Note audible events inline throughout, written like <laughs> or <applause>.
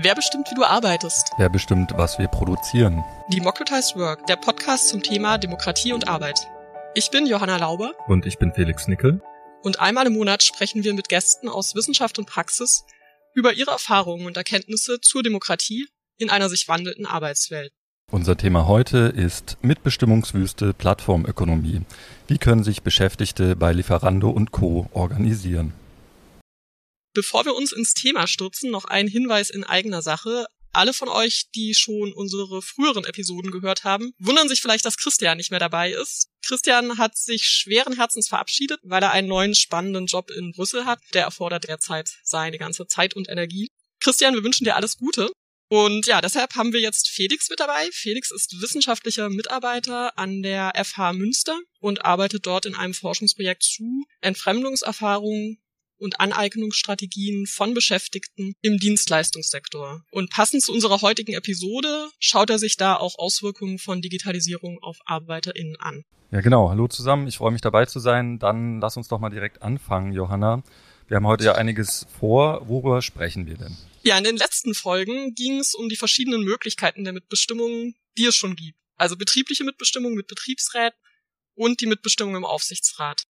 Wer bestimmt, wie du arbeitest? Wer bestimmt, was wir produzieren? Democratized Work, der Podcast zum Thema Demokratie und Arbeit. Ich bin Johanna Lauber. Und ich bin Felix Nickel. Und einmal im Monat sprechen wir mit Gästen aus Wissenschaft und Praxis über ihre Erfahrungen und Erkenntnisse zur Demokratie in einer sich wandelnden Arbeitswelt. Unser Thema heute ist Mitbestimmungswüste Plattformökonomie. Wie können sich Beschäftigte bei Lieferando und Co. organisieren? Bevor wir uns ins Thema stürzen, noch ein Hinweis in eigener Sache. Alle von euch, die schon unsere früheren Episoden gehört haben, wundern sich vielleicht, dass Christian nicht mehr dabei ist. Christian hat sich schweren Herzens verabschiedet, weil er einen neuen spannenden Job in Brüssel hat. Der erfordert derzeit seine ganze Zeit und Energie. Christian, wir wünschen dir alles Gute. Und ja, deshalb haben wir jetzt Felix mit dabei. Felix ist wissenschaftlicher Mitarbeiter an der FH Münster und arbeitet dort in einem Forschungsprojekt zu Entfremdungserfahrungen und Aneignungsstrategien von Beschäftigten im Dienstleistungssektor. Und passend zu unserer heutigen Episode schaut er sich da auch Auswirkungen von Digitalisierung auf ArbeiterInnen an. Ja, genau. Hallo zusammen. Ich freue mich dabei zu sein. Dann lass uns doch mal direkt anfangen, Johanna. Wir haben heute ja einiges vor. Worüber sprechen wir denn? Ja, in den letzten Folgen ging es um die verschiedenen Möglichkeiten der Mitbestimmung, die es schon gibt. Also betriebliche Mitbestimmung mit Betriebsrät und die Mitbestimmung im Aufsichtsrat.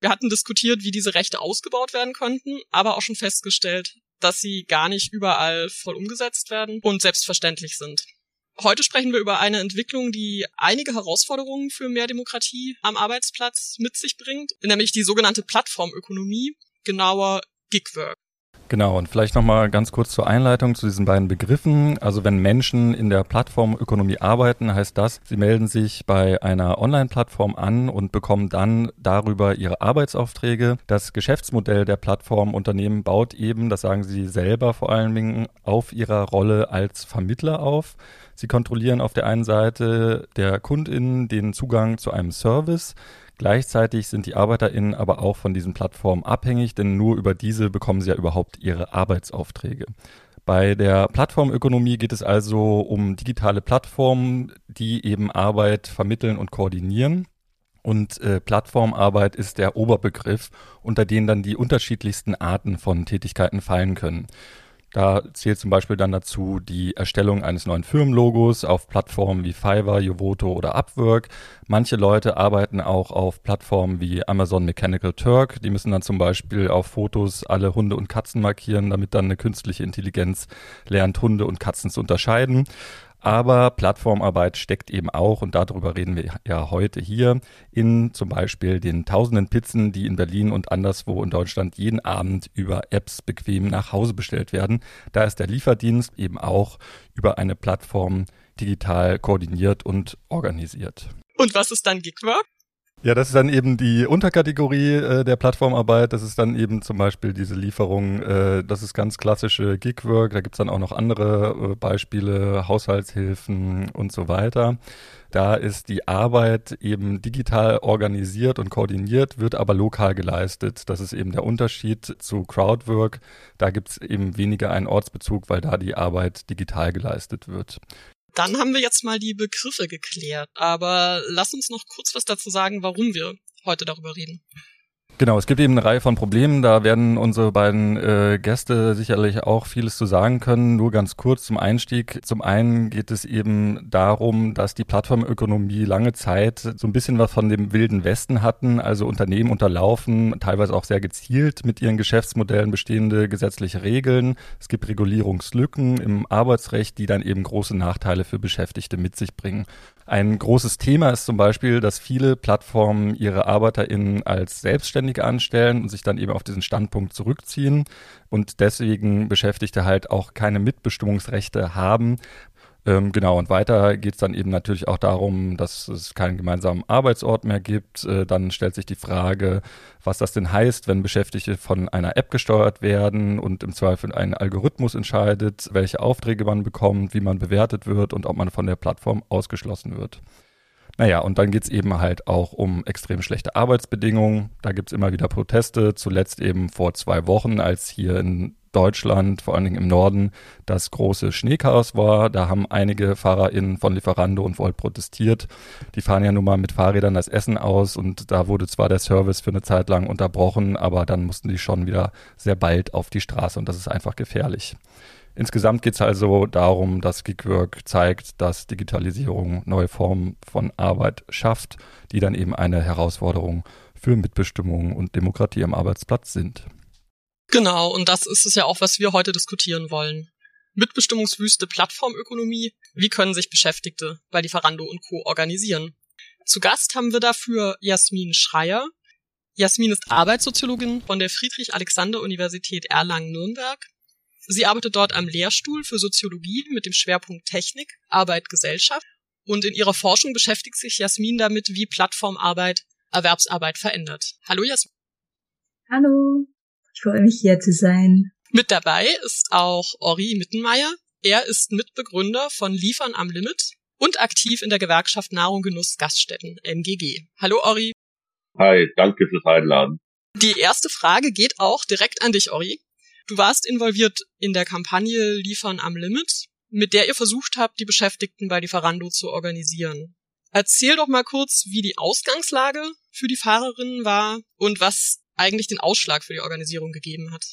Wir hatten diskutiert, wie diese Rechte ausgebaut werden könnten, aber auch schon festgestellt, dass sie gar nicht überall voll umgesetzt werden und selbstverständlich sind. Heute sprechen wir über eine Entwicklung, die einige Herausforderungen für mehr Demokratie am Arbeitsplatz mit sich bringt, nämlich die sogenannte Plattformökonomie, genauer Gigwork. Genau, und vielleicht nochmal ganz kurz zur Einleitung zu diesen beiden Begriffen. Also wenn Menschen in der Plattformökonomie arbeiten, heißt das, sie melden sich bei einer Online-Plattform an und bekommen dann darüber ihre Arbeitsaufträge. Das Geschäftsmodell der Plattformunternehmen baut eben, das sagen sie selber vor allen Dingen, auf ihrer Rolle als Vermittler auf. Sie kontrollieren auf der einen Seite der KundInnen den Zugang zu einem Service. Gleichzeitig sind die ArbeiterInnen aber auch von diesen Plattformen abhängig, denn nur über diese bekommen sie ja überhaupt ihre Arbeitsaufträge. Bei der Plattformökonomie geht es also um digitale Plattformen, die eben Arbeit vermitteln und koordinieren. Und äh, Plattformarbeit ist der Oberbegriff, unter den dann die unterschiedlichsten Arten von Tätigkeiten fallen können. Da zählt zum Beispiel dann dazu die Erstellung eines neuen Firmenlogos auf Plattformen wie Fiverr, Jovoto oder Upwork. Manche Leute arbeiten auch auf Plattformen wie Amazon Mechanical Turk. Die müssen dann zum Beispiel auf Fotos alle Hunde und Katzen markieren, damit dann eine künstliche Intelligenz lernt, Hunde und Katzen zu unterscheiden. Aber Plattformarbeit steckt eben auch, und darüber reden wir ja heute hier, in zum Beispiel den tausenden Pizzen, die in Berlin und anderswo in Deutschland jeden Abend über Apps bequem nach Hause bestellt werden. Da ist der Lieferdienst eben auch über eine Plattform digital koordiniert und organisiert. Und was ist dann Gigwork? Ja, das ist dann eben die Unterkategorie äh, der Plattformarbeit. Das ist dann eben zum Beispiel diese Lieferung, äh, das ist ganz klassische Gigwork. Da gibt's dann auch noch andere äh, Beispiele, Haushaltshilfen und so weiter. Da ist die Arbeit eben digital organisiert und koordiniert, wird aber lokal geleistet. Das ist eben der Unterschied zu Crowdwork. Da gibt's eben weniger einen Ortsbezug, weil da die Arbeit digital geleistet wird. Dann haben wir jetzt mal die Begriffe geklärt, aber lass uns noch kurz was dazu sagen, warum wir heute darüber reden. Genau, es gibt eben eine Reihe von Problemen. Da werden unsere beiden äh, Gäste sicherlich auch vieles zu sagen können. Nur ganz kurz zum Einstieg. Zum einen geht es eben darum, dass die Plattformökonomie lange Zeit so ein bisschen was von dem wilden Westen hatten. Also Unternehmen unterlaufen teilweise auch sehr gezielt mit ihren Geschäftsmodellen bestehende gesetzliche Regeln. Es gibt Regulierungslücken im Arbeitsrecht, die dann eben große Nachteile für Beschäftigte mit sich bringen. Ein großes Thema ist zum Beispiel, dass viele Plattformen ihre ArbeiterInnen als Selbstständige anstellen und sich dann eben auf diesen Standpunkt zurückziehen und deswegen Beschäftigte halt auch keine Mitbestimmungsrechte haben, ähm, genau, und weiter geht es dann eben natürlich auch darum, dass es keinen gemeinsamen Arbeitsort mehr gibt. Äh, dann stellt sich die Frage, was das denn heißt, wenn Beschäftigte von einer App gesteuert werden und im Zweifel ein Algorithmus entscheidet, welche Aufträge man bekommt, wie man bewertet wird und ob man von der Plattform ausgeschlossen wird. Naja, und dann geht's eben halt auch um extrem schlechte Arbeitsbedingungen. Da gibt's immer wieder Proteste. Zuletzt eben vor zwei Wochen, als hier in Deutschland, vor allen Dingen im Norden, das große Schneechaos war. Da haben einige FahrerInnen von Lieferando und Volt protestiert. Die fahren ja nun mal mit Fahrrädern das Essen aus und da wurde zwar der Service für eine Zeit lang unterbrochen, aber dann mussten die schon wieder sehr bald auf die Straße und das ist einfach gefährlich. Insgesamt geht es also darum, dass Gigwork zeigt, dass Digitalisierung neue Formen von Arbeit schafft, die dann eben eine Herausforderung für Mitbestimmung und Demokratie am Arbeitsplatz sind. Genau, und das ist es ja auch, was wir heute diskutieren wollen. Mitbestimmungswüste Plattformökonomie, wie können sich Beschäftigte bei Lieferando und Co. organisieren? Zu Gast haben wir dafür Jasmin Schreier. Jasmin ist Arbeitssoziologin von der Friedrich-Alexander-Universität Erlangen-Nürnberg. Sie arbeitet dort am Lehrstuhl für Soziologie mit dem Schwerpunkt Technik, Arbeit, Gesellschaft. Und in ihrer Forschung beschäftigt sich Jasmin damit, wie Plattformarbeit Erwerbsarbeit verändert. Hallo Jasmin. Hallo. Ich freue mich hier zu sein. Mit dabei ist auch Ori Mittenmeier. Er ist Mitbegründer von Liefern am Limit und aktiv in der Gewerkschaft Nahrung Genuss Gaststätten, NGG. Hallo Ori. Hi, danke fürs Einladen. Die erste Frage geht auch direkt an dich, Ori. Du warst involviert in der Kampagne Liefern am Limit, mit der ihr versucht habt, die Beschäftigten bei Lieferando zu organisieren. Erzähl doch mal kurz, wie die Ausgangslage für die Fahrerinnen war und was eigentlich den Ausschlag für die Organisierung gegeben hat?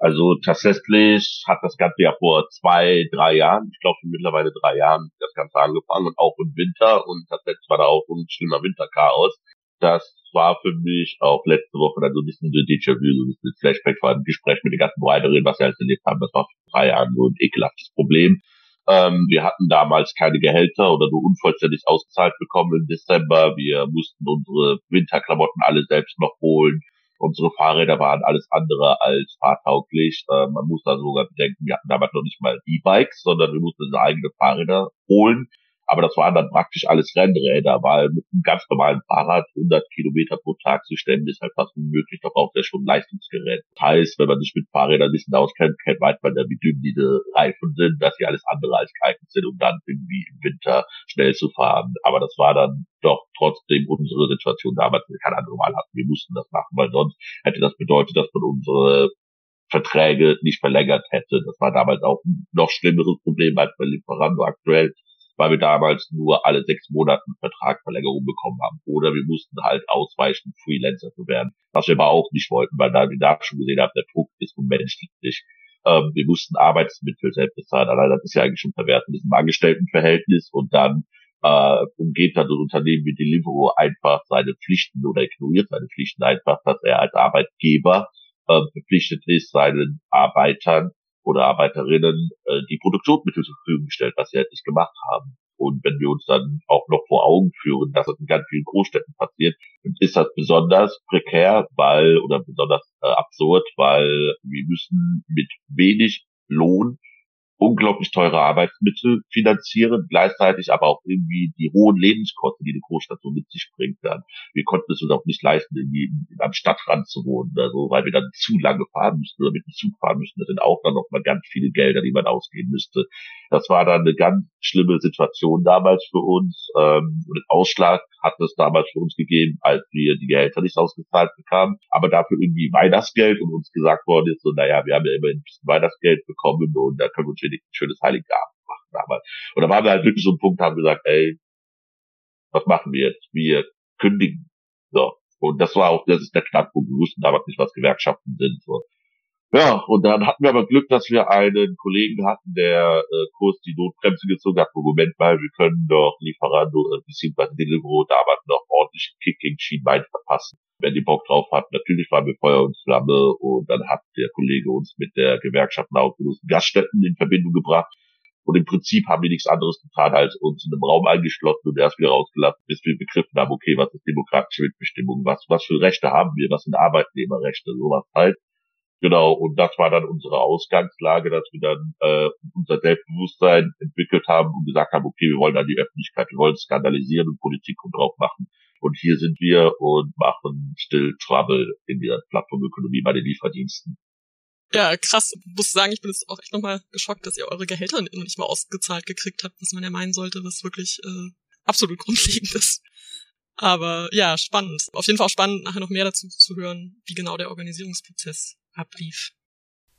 Also tatsächlich hat das Ganze ja vor zwei, drei Jahren, ich glaube mittlerweile drei Jahren, das Ganze angefangen und auch im Winter und tatsächlich war da auch ein schlimmer Winterchaos. Das war für mich auch letzte Woche dann so ein bisschen so Déjà-vu, so ein bisschen Flashback, war ein Gespräch mit den ganzen Breiterinnen, was wir alles erlebt haben. Das war vor drei Jahren so ein ekelhaftes Problem. Ähm, wir hatten damals keine Gehälter oder nur unvollständig ausgezahlt bekommen im Dezember. Wir mussten unsere Winterklamotten alle selbst noch holen. Unsere Fahrräder waren alles andere als fahrtauglich. Äh, man muss da sogar bedenken, wir hatten damals noch nicht mal E-Bikes, sondern wir mussten unsere eigene Fahrräder holen. Aber das waren dann praktisch alles Rennräder, weil mit einem ganz normalen Fahrrad 100 Kilometer pro Tag zu stemmen ist halt fast unmöglich. Da braucht er schon Leistungsgerät. Das heißt, wenn man sich mit Fahrrädern ein bisschen auskennt, kennt, weiß man ja, wie dünn diese Reifen sind, dass sie alles andere als geeignet sind, um dann irgendwie im Winter schnell zu fahren. Aber das war dann doch trotzdem unsere Situation damals, wir keine andere Wahl hatten. Wir mussten das machen, weil sonst hätte das bedeutet, dass man unsere Verträge nicht verlängert hätte. Das war damals auch ein noch schlimmeres Problem als bei Lieferando aktuell weil wir damals nur alle sechs Monate Vertragsverlängerung bekommen haben. Oder wir mussten halt ausweichen, Freelancer zu werden. Was wir aber auch nicht wollten, weil da wir da schon gesehen haben, der Druck ist unmenschlich. Ähm, wir mussten Arbeitsmittel selbst bezahlen. Also das ist ja eigentlich schon verwehrt in diesem Angestelltenverhältnis und dann äh, umgeht dann das Unternehmen wie Deliveroo einfach seine Pflichten oder ignoriert seine Pflichten einfach, dass er als Arbeitgeber äh, verpflichtet ist, seinen Arbeitern oder Arbeiterinnen äh, die Produktionsmittel zur Verfügung gestellt, was sie halt nicht gemacht haben. Und wenn wir uns dann auch noch vor Augen führen, dass das in ganz vielen Großstädten passiert, ist das besonders prekär, weil oder besonders äh, absurd, weil wir müssen mit wenig Lohn unglaublich teure Arbeitsmittel finanzieren, gleichzeitig aber auch irgendwie die hohen Lebenskosten, die eine Großstadt so mit sich bringt dann. Wir konnten es uns auch nicht leisten, irgendwie am Stadtrand zu wohnen, also weil wir dann zu lange fahren müssten oder mit dem Zug fahren müssten. Das sind auch dann noch mal ganz viele Gelder, die man ausgeben müsste. Das war dann eine ganz schlimme Situation damals für uns. Ähm, und Ausschlag hat es damals für uns gegeben, als wir die Gehälter nicht ausgezahlt bekamen, aber dafür irgendwie Weihnachtsgeld und uns gesagt worden ist, so, naja, wir haben ja immer ein bisschen Weihnachtsgeld bekommen und da können wir uns wenigstens ein schönes Heiligabend machen damals. Und da waren wir halt wirklich so ein Punkt, haben gesagt, ey, was machen wir jetzt? Wir kündigen. So. Und das war auch, das ist der Knackpunkt. Wir wussten damals nicht, was Gewerkschaften sind. So. Ja, und dann hatten wir aber Glück, dass wir einen Kollegen hatten, der äh, kurz die Notbremse gezogen hat. Moment mal, wir können doch Lieferando äh, beziehungsweise Deliveroo damals noch ordentlich Kicking Schienbein verpassen. Wenn die Bock drauf hat, natürlich waren wir Feuer und Flamme und dann hat der Kollege uns mit der Gewerkschaft Nautilus Gaststätten in Verbindung gebracht. Und im Prinzip haben wir nichts anderes getan, als uns in einem Raum eingeschlossen und erst wieder rausgelassen, bis wir begriffen haben, okay, was ist demokratische Mitbestimmung, was, was für Rechte haben wir, was sind Arbeitnehmerrechte, sowas halt. Genau, und das war dann unsere Ausgangslage, dass wir dann äh, unser Selbstbewusstsein entwickelt haben und gesagt haben, okay, wir wollen an die Öffentlichkeit, wir wollen skandalisieren und Politik und drauf machen. Und hier sind wir und machen still Trouble in der Plattformökonomie bei den Lieferdiensten. Ja, krass. Ich muss sagen, ich bin jetzt auch echt nochmal geschockt, dass ihr eure Gehälter nicht mal ausgezahlt gekriegt habt, was man ja meinen sollte, was wirklich äh, absolut grundlegend ist. Aber ja, spannend. Auf jeden Fall auch spannend, nachher noch mehr dazu zu hören, wie genau der Organisierungsprozess ablief.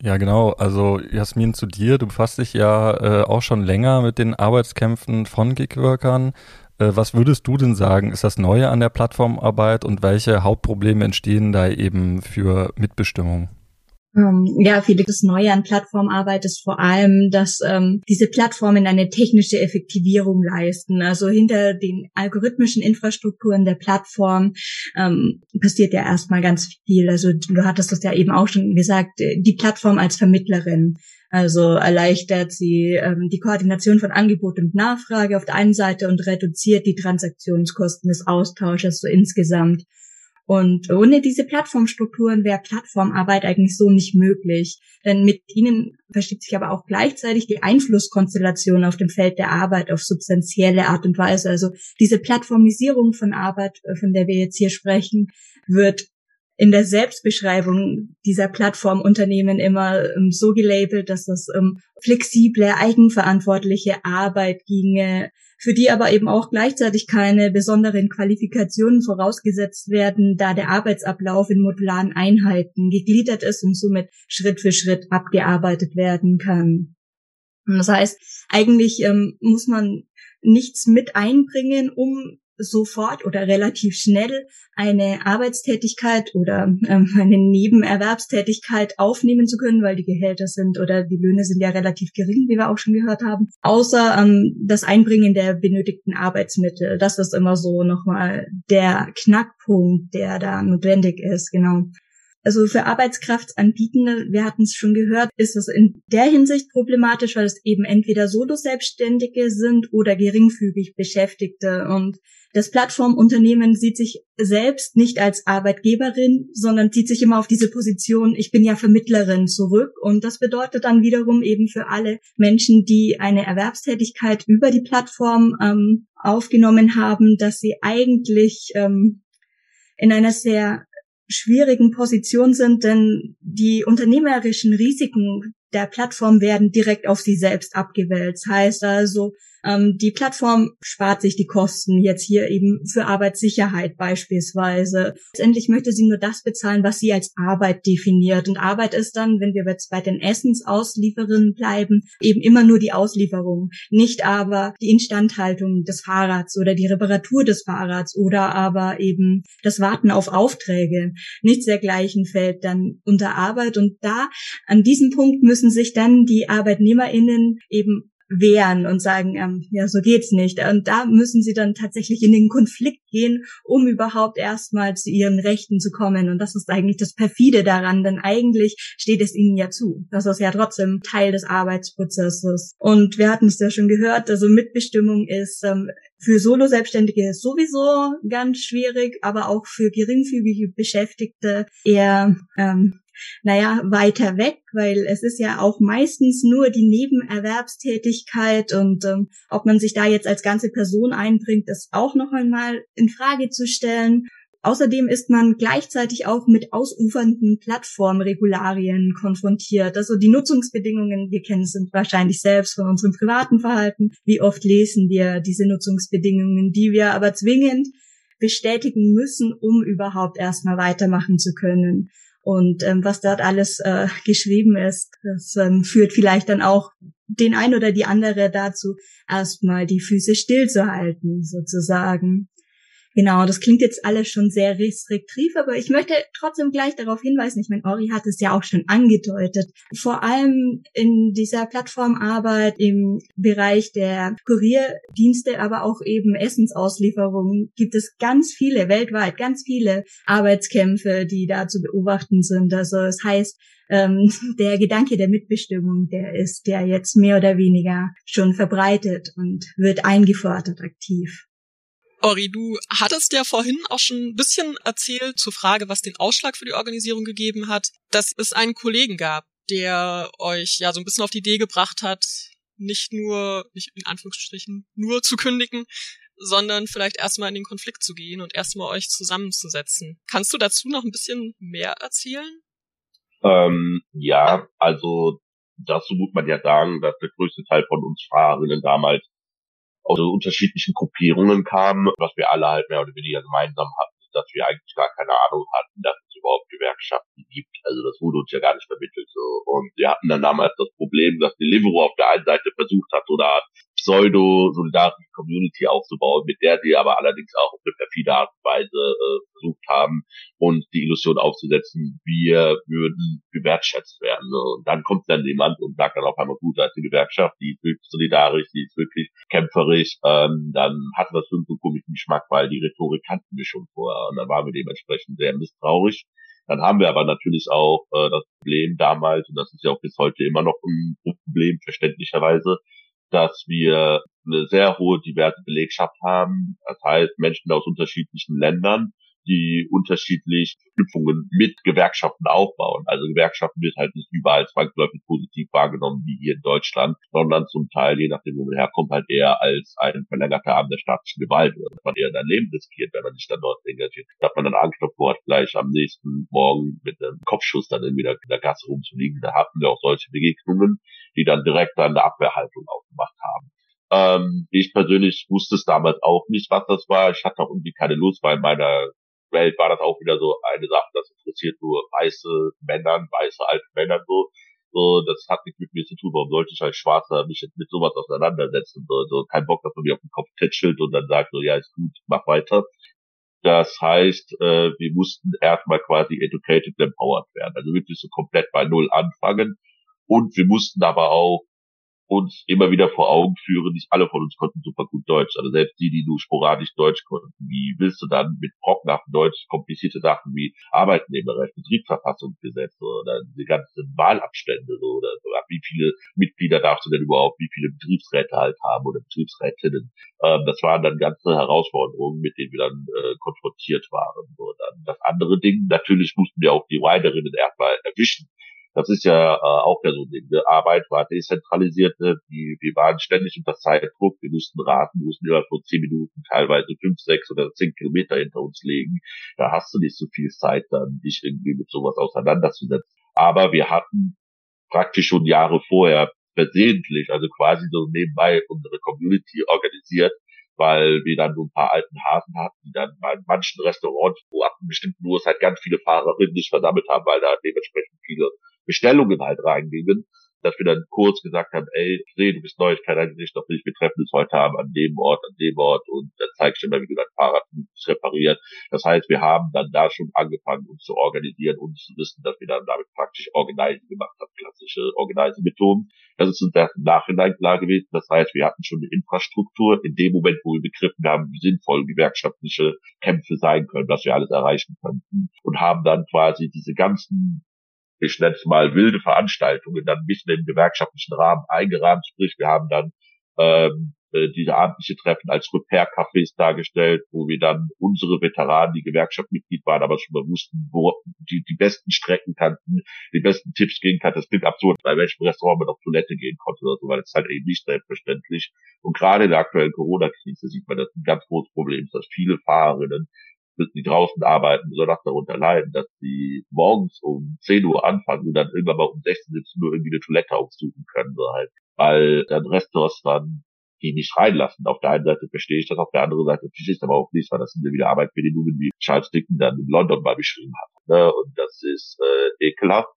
Ja, genau. Also Jasmin, zu dir. Du befasst dich ja äh, auch schon länger mit den Arbeitskämpfen von Gigworkern. Äh, was würdest du denn sagen, ist das Neue an der Plattformarbeit und welche Hauptprobleme entstehen da eben für Mitbestimmung? Ähm, ja, viele das Neue an Plattformarbeit ist vor allem, dass ähm, diese Plattformen eine technische Effektivierung leisten. Also hinter den algorithmischen Infrastrukturen der Plattform ähm, passiert ja erstmal ganz viel. Also du hattest das ja eben auch schon gesagt, äh, die Plattform als Vermittlerin. Also erleichtert sie ähm, die Koordination von Angebot und Nachfrage auf der einen Seite und reduziert die Transaktionskosten des Austausches so insgesamt. Und ohne diese Plattformstrukturen wäre Plattformarbeit eigentlich so nicht möglich. Denn mit ihnen versteht sich aber auch gleichzeitig die Einflusskonstellation auf dem Feld der Arbeit auf substanzielle Art und Weise. Also diese Plattformisierung von Arbeit, äh, von der wir jetzt hier sprechen, wird in der Selbstbeschreibung dieser Plattformunternehmen immer ähm, so gelabelt, dass es um flexible, eigenverantwortliche Arbeit ginge, für die aber eben auch gleichzeitig keine besonderen Qualifikationen vorausgesetzt werden, da der Arbeitsablauf in modularen Einheiten gegliedert ist und somit Schritt für Schritt abgearbeitet werden kann. Und das heißt, eigentlich ähm, muss man nichts mit einbringen, um sofort oder relativ schnell eine Arbeitstätigkeit oder ähm, <laughs> eine Nebenerwerbstätigkeit aufnehmen zu können, weil die Gehälter sind oder die Löhne sind ja relativ gering, wie wir auch schon gehört haben. Außer ähm, das Einbringen der benötigten Arbeitsmittel. Das ist immer so nochmal der Knackpunkt, der da notwendig ist, genau. Also für Arbeitskraftanbietende, wir hatten es schon gehört, ist es in der Hinsicht problematisch, weil es eben entweder Solo-Selbstständige sind oder geringfügig Beschäftigte. Und das Plattformunternehmen sieht sich selbst nicht als Arbeitgeberin, sondern zieht sich immer auf diese Position, ich bin ja Vermittlerin zurück. Und das bedeutet dann wiederum eben für alle Menschen, die eine Erwerbstätigkeit über die Plattform ähm, aufgenommen haben, dass sie eigentlich ähm, in einer sehr schwierigen Position sind, denn die unternehmerischen Risiken der Plattform werden direkt auf sie selbst abgewälzt. Heißt also, ähm, die Plattform spart sich die Kosten jetzt hier eben für Arbeitssicherheit beispielsweise. Letztendlich möchte sie nur das bezahlen, was sie als Arbeit definiert. Und Arbeit ist dann, wenn wir jetzt bei den Essensauslieferern bleiben, eben immer nur die Auslieferung, nicht aber die Instandhaltung des Fahrrads oder die Reparatur des Fahrrads oder aber eben das Warten auf Aufträge. Nichts dergleichen fällt dann unter Arbeit. Und da, an diesem Punkt müssen sich dann die ArbeitnehmerInnen eben wehren und sagen, ähm, ja, so geht's nicht. Und da müssen sie dann tatsächlich in den Konflikt gehen, um überhaupt erstmal zu ihren Rechten zu kommen. Und das ist eigentlich das perfide daran, denn eigentlich steht es ihnen ja zu. Das ist ja trotzdem Teil des Arbeitsprozesses. Und wir hatten es ja schon gehört, also Mitbestimmung ist ähm, für Solo-Selbstständige sowieso ganz schwierig, aber auch für geringfügige Beschäftigte eher ähm, naja, weiter weg, weil es ist ja auch meistens nur die Nebenerwerbstätigkeit und ähm, ob man sich da jetzt als ganze Person einbringt, ist auch noch einmal in Frage zu stellen. Außerdem ist man gleichzeitig auch mit ausufernden Plattformregularien konfrontiert. Also die Nutzungsbedingungen, wir kennen es wahrscheinlich selbst von unserem privaten Verhalten. Wie oft lesen wir diese Nutzungsbedingungen, die wir aber zwingend bestätigen müssen, um überhaupt erstmal weitermachen zu können. Und ähm, was dort alles äh, geschrieben ist, das ähm, führt vielleicht dann auch den ein oder die andere dazu, erstmal die Füße stillzuhalten, sozusagen. Genau, das klingt jetzt alles schon sehr restriktiv, aber ich möchte trotzdem gleich darauf hinweisen, ich meine, Ori hat es ja auch schon angedeutet, vor allem in dieser Plattformarbeit im Bereich der Kurierdienste, aber auch eben Essensauslieferungen gibt es ganz viele, weltweit ganz viele Arbeitskämpfe, die da zu beobachten sind. Also es das heißt, ähm, <laughs> der Gedanke der Mitbestimmung, der ist der jetzt mehr oder weniger schon verbreitet und wird eingefordert aktiv. Ori, du hattest ja vorhin auch schon ein bisschen erzählt zur Frage, was den Ausschlag für die Organisierung gegeben hat, dass es einen Kollegen gab, der euch ja so ein bisschen auf die Idee gebracht hat, nicht nur, nicht in Anführungsstrichen, nur zu kündigen, sondern vielleicht erstmal in den Konflikt zu gehen und erstmal euch zusammenzusetzen. Kannst du dazu noch ein bisschen mehr erzählen? Ähm, ja, also dazu muss man ja sagen, dass der größte Teil von uns Fahrerinnen damals aus unterschiedlichen Gruppierungen kamen, was wir alle halt mehr oder weniger gemeinsam hatten, dass wir eigentlich gar keine Ahnung hatten, dass es überhaupt Gewerkschaften gibt. Also das wurde uns ja gar nicht vermittelt. So. Und wir hatten dann damals das Problem, dass Deliveroo auf der einen Seite versucht hat, so eine Art pseudo-solidarische Community aufzubauen, mit der sie aber allerdings auch auf eine perfide Art und Weise äh, versucht haben, und die Illusion aufzusetzen, wir würden gewertschätzt werden. Und dann kommt dann jemand und sagt dann auf einmal, gut, da ist die Gewerkschaft, die ist wirklich solidarisch, die ist wirklich kämpferisch, ähm, dann hatte das so komischen Geschmack, weil die Rhetorik kannten wir schon vorher und dann waren wir dementsprechend sehr misstrauisch. Dann haben wir aber natürlich auch äh, das Problem damals, und das ist ja auch bis heute immer noch ein Problem, verständlicherweise, dass wir eine sehr hohe diverse Belegschaft haben. Das heißt, Menschen aus unterschiedlichen Ländern, die unterschiedlich Verknüpfungen mit Gewerkschaften aufbauen. Also Gewerkschaften wird halt nicht überall zwangsläufig positiv wahrgenommen wie hier in Deutschland, sondern zum Teil, je nachdem, wo man herkommt, halt eher als ein verlängerter Arm der staatlichen Gewalt, dass man eher sein Leben riskiert, wenn man sich dann dort engagiert, dass man dann Angst davor hat, gleich am nächsten Morgen mit einem Kopfschuss dann irgendwie in der Gasse rumzuliegen. Da hatten wir auch solche Begegnungen, die dann direkt dann eine Abwehrhaltung aufgemacht haben. Ähm, ich persönlich wusste es damals auch nicht, was das war. Ich hatte auch irgendwie keine Lust, weil in meiner Welt war das auch wieder so eine Sache, das interessiert nur weiße Männern, weiße alte Männer so. So, das hat nichts mit mir zu tun. Warum sollte ich als Schwarzer mich jetzt mit sowas auseinandersetzen? So, so kein Bock, dass man mir auf den Kopf tätschelt und dann sagt so, ja, ist gut, mach weiter. Das heißt, äh, wir mussten erstmal quasi educated empowered werden. Also wirklich so komplett bei Null anfangen. Und wir mussten aber auch uns immer wieder vor Augen führen, nicht alle von uns konnten super gut Deutsch. Also selbst die, die nur sporadisch Deutsch konnten. Wie willst du dann mit brockenhaftem Deutsch komplizierte Sachen wie Arbeitnehmerrecht, Betriebsverfassungsgesetz oder die ganzen Wahlabstände so, oder, oder wie viele Mitglieder darfst du denn überhaupt, wie viele Betriebsräte halt haben oder Betriebsrätinnen. Ähm, das waren dann ganze Herausforderungen, mit denen wir dann äh, konfrontiert waren. So, dann das andere Ding, natürlich mussten wir auch die Riderinnen erstmal erwischen das ist ja äh, auch ja so eine. Arbeit war dezentralisiert, ne? die, wir waren ständig unter Zeitdruck, wir mussten raten, mussten immer vor zehn Minuten teilweise fünf, sechs oder zehn Kilometer hinter uns legen. Da hast du nicht so viel Zeit, dann dich irgendwie mit sowas auseinanderzusetzen. Aber wir hatten praktisch schon Jahre vorher versehentlich, also quasi so nebenbei unsere Community organisiert, weil wir dann so ein paar alten Hasen hatten, die dann bei manchen Restaurants, wo ab einem bestimmten Uhrzeit ganz viele Fahrerinnen sich versammelt haben, weil da dementsprechend viele Bestellungen halt reingingen, dass wir dann kurz gesagt haben, ey, ich sehe, du bist neu, ich Gesicht noch nicht, wir treffen uns heute Abend an dem Ort, an dem Ort und dann zeigst du mir, wie du dein Fahrrad repariert. Das heißt, wir haben dann da schon angefangen, uns zu organisieren und zu wissen, dass wir dann damit praktisch Organizing gemacht haben, klassische Organizing-Methoden. Das ist uns im Nachhinein klar gewesen. Das heißt, wir hatten schon eine Infrastruktur in dem Moment, wo wir begriffen haben, wie sinnvoll gewerkschaftliche Kämpfe sein können, dass wir alles erreichen könnten und haben dann quasi diese ganzen ich nenne es mal wilde Veranstaltungen dann mitten im gewerkschaftlichen Rahmen eingerahmt. Sprich, wir haben dann ähm, äh, diese abendliche Treffen als Repair-Cafés dargestellt, wo wir dann unsere Veteranen, die Gewerkschaftsmitglied waren, aber schon mal wussten, wo die, die besten Strecken kannten, die besten Tipps gehen kann. Das klingt absurd, bei welchem Restaurant man auf Toilette gehen konnte oder so, weil das ist halt eben nicht selbstverständlich. Und gerade in der aktuellen Corona-Krise sieht man, dass ein ganz großes Problem ist, dass viele Fahrerinnen die draußen arbeiten, besonders darunter leiden, dass die morgens um 10 Uhr anfangen und dann irgendwann mal um 16, 17 Uhr irgendwie eine Toilette aufsuchen können, so halt. Weil dann Restaurants dann die nicht reinlassen. Auf der einen Seite verstehe ich das, auf der anderen Seite verstehe ich es aber auch nicht, weil das sind ja wieder Arbeitsbedingungen, wie Charles Dickens dann in London mal beschrieben hat. Ne? Und das ist äh, ekelhaft.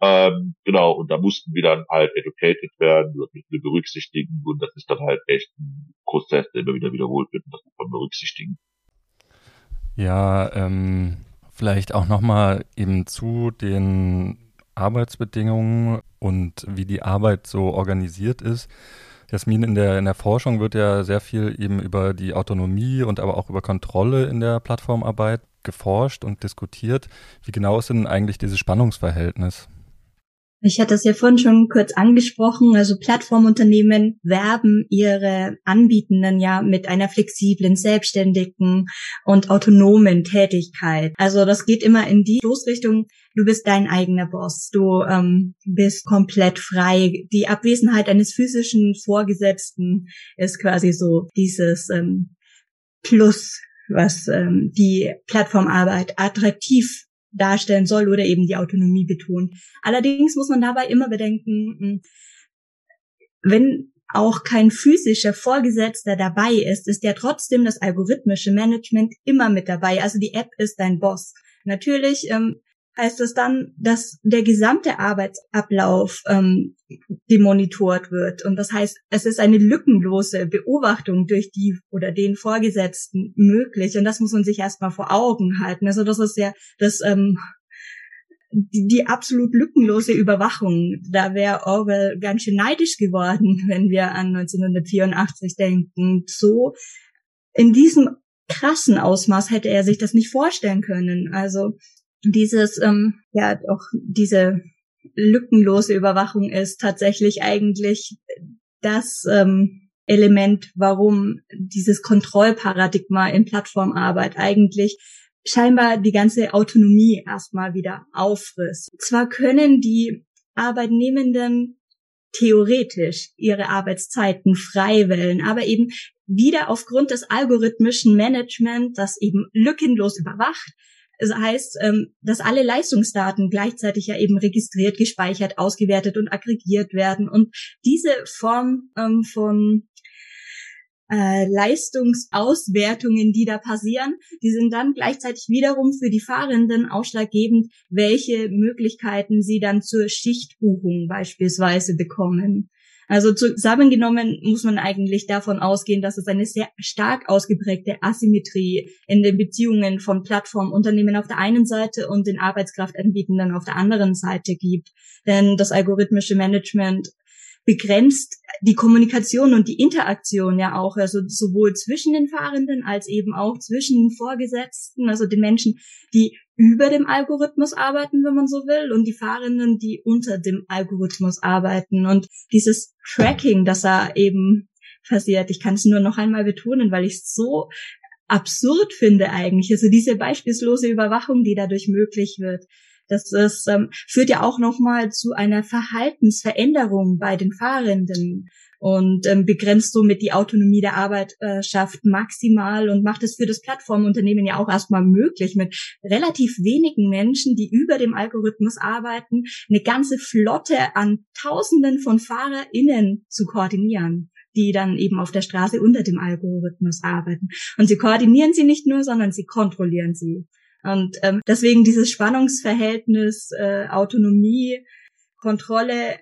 Ähm, genau, und da mussten wir dann halt educated werden, das müssen wir berücksichtigen und das ist dann halt echt ein Prozess, der immer wieder wiederholt wird und das muss man berücksichtigen. Ja, ähm, vielleicht auch nochmal eben zu den Arbeitsbedingungen und wie die Arbeit so organisiert ist. Jasmin, in der, in der Forschung wird ja sehr viel eben über die Autonomie und aber auch über Kontrolle in der Plattformarbeit geforscht und diskutiert. Wie genau ist denn eigentlich dieses Spannungsverhältnis? Ich hatte es ja vorhin schon kurz angesprochen, also Plattformunternehmen werben ihre Anbietenden ja mit einer flexiblen, selbstständigen und autonomen Tätigkeit. Also das geht immer in die Stoßrichtung, du bist dein eigener Boss, du ähm, bist komplett frei. Die Abwesenheit eines physischen Vorgesetzten ist quasi so dieses ähm, Plus, was ähm, die Plattformarbeit attraktiv darstellen soll oder eben die Autonomie betont. Allerdings muss man dabei immer bedenken, hm, wenn auch kein physischer Vorgesetzter dabei ist, ist ja trotzdem das algorithmische Management immer mit dabei. Also die App ist dein Boss. Natürlich ähm, heißt das dann, dass der gesamte Arbeitsablauf ähm, demonitort wird. Und das heißt, es ist eine lückenlose Beobachtung durch die oder den Vorgesetzten möglich. Und das muss man sich erstmal vor Augen halten. Also das ist ja das ähm, die, die absolut lückenlose Überwachung. Da wäre Orwell ganz schön neidisch geworden, <laughs> wenn wir an 1984 denken. So in diesem krassen Ausmaß hätte er sich das nicht vorstellen können. Also dieses, ähm, ja, auch diese lückenlose Überwachung ist tatsächlich eigentlich das ähm, Element, warum dieses Kontrollparadigma in Plattformarbeit eigentlich scheinbar die ganze Autonomie erstmal wieder auffrisst. Zwar können die Arbeitnehmenden theoretisch ihre Arbeitszeiten frei wählen, aber eben wieder aufgrund des algorithmischen Management, das eben lückenlos überwacht, das heißt, ähm, dass alle Leistungsdaten gleichzeitig ja eben registriert, gespeichert, ausgewertet und aggregiert werden. Und diese Form ähm, von äh, Leistungsauswertungen, die da passieren, die sind dann gleichzeitig wiederum für die Fahrenden ausschlaggebend, welche Möglichkeiten sie dann zur Schichtbuchung beispielsweise bekommen. Also zusammengenommen muss man eigentlich davon ausgehen, dass es eine sehr stark ausgeprägte Asymmetrie in den Beziehungen von Plattformunternehmen auf der einen Seite und den Arbeitskraftanbietenden auf der anderen Seite gibt. Denn das algorithmische Management begrenzt die Kommunikation und die Interaktion ja auch, also sowohl zwischen den Fahrenden als eben auch zwischen den Vorgesetzten, also den Menschen, die über dem Algorithmus arbeiten, wenn man so will, und die Fahrenden, die unter dem Algorithmus arbeiten. Und dieses Tracking, das da eben passiert, ich kann es nur noch einmal betonen, weil ich es so absurd finde eigentlich. Also diese beispiellose Überwachung, die dadurch möglich wird. Das ist, ähm, führt ja auch nochmal zu einer Verhaltensveränderung bei den Fahrenden und ähm, begrenzt somit die Autonomie der Arbeitschaft maximal und macht es für das Plattformunternehmen ja auch erstmal möglich, mit relativ wenigen Menschen, die über dem Algorithmus arbeiten, eine ganze Flotte an Tausenden von FahrerInnen zu koordinieren die dann eben auf der Straße unter dem Algorithmus arbeiten. Und sie koordinieren sie nicht nur, sondern sie kontrollieren sie. Und ähm, deswegen dieses Spannungsverhältnis äh, Autonomie, Kontrolle,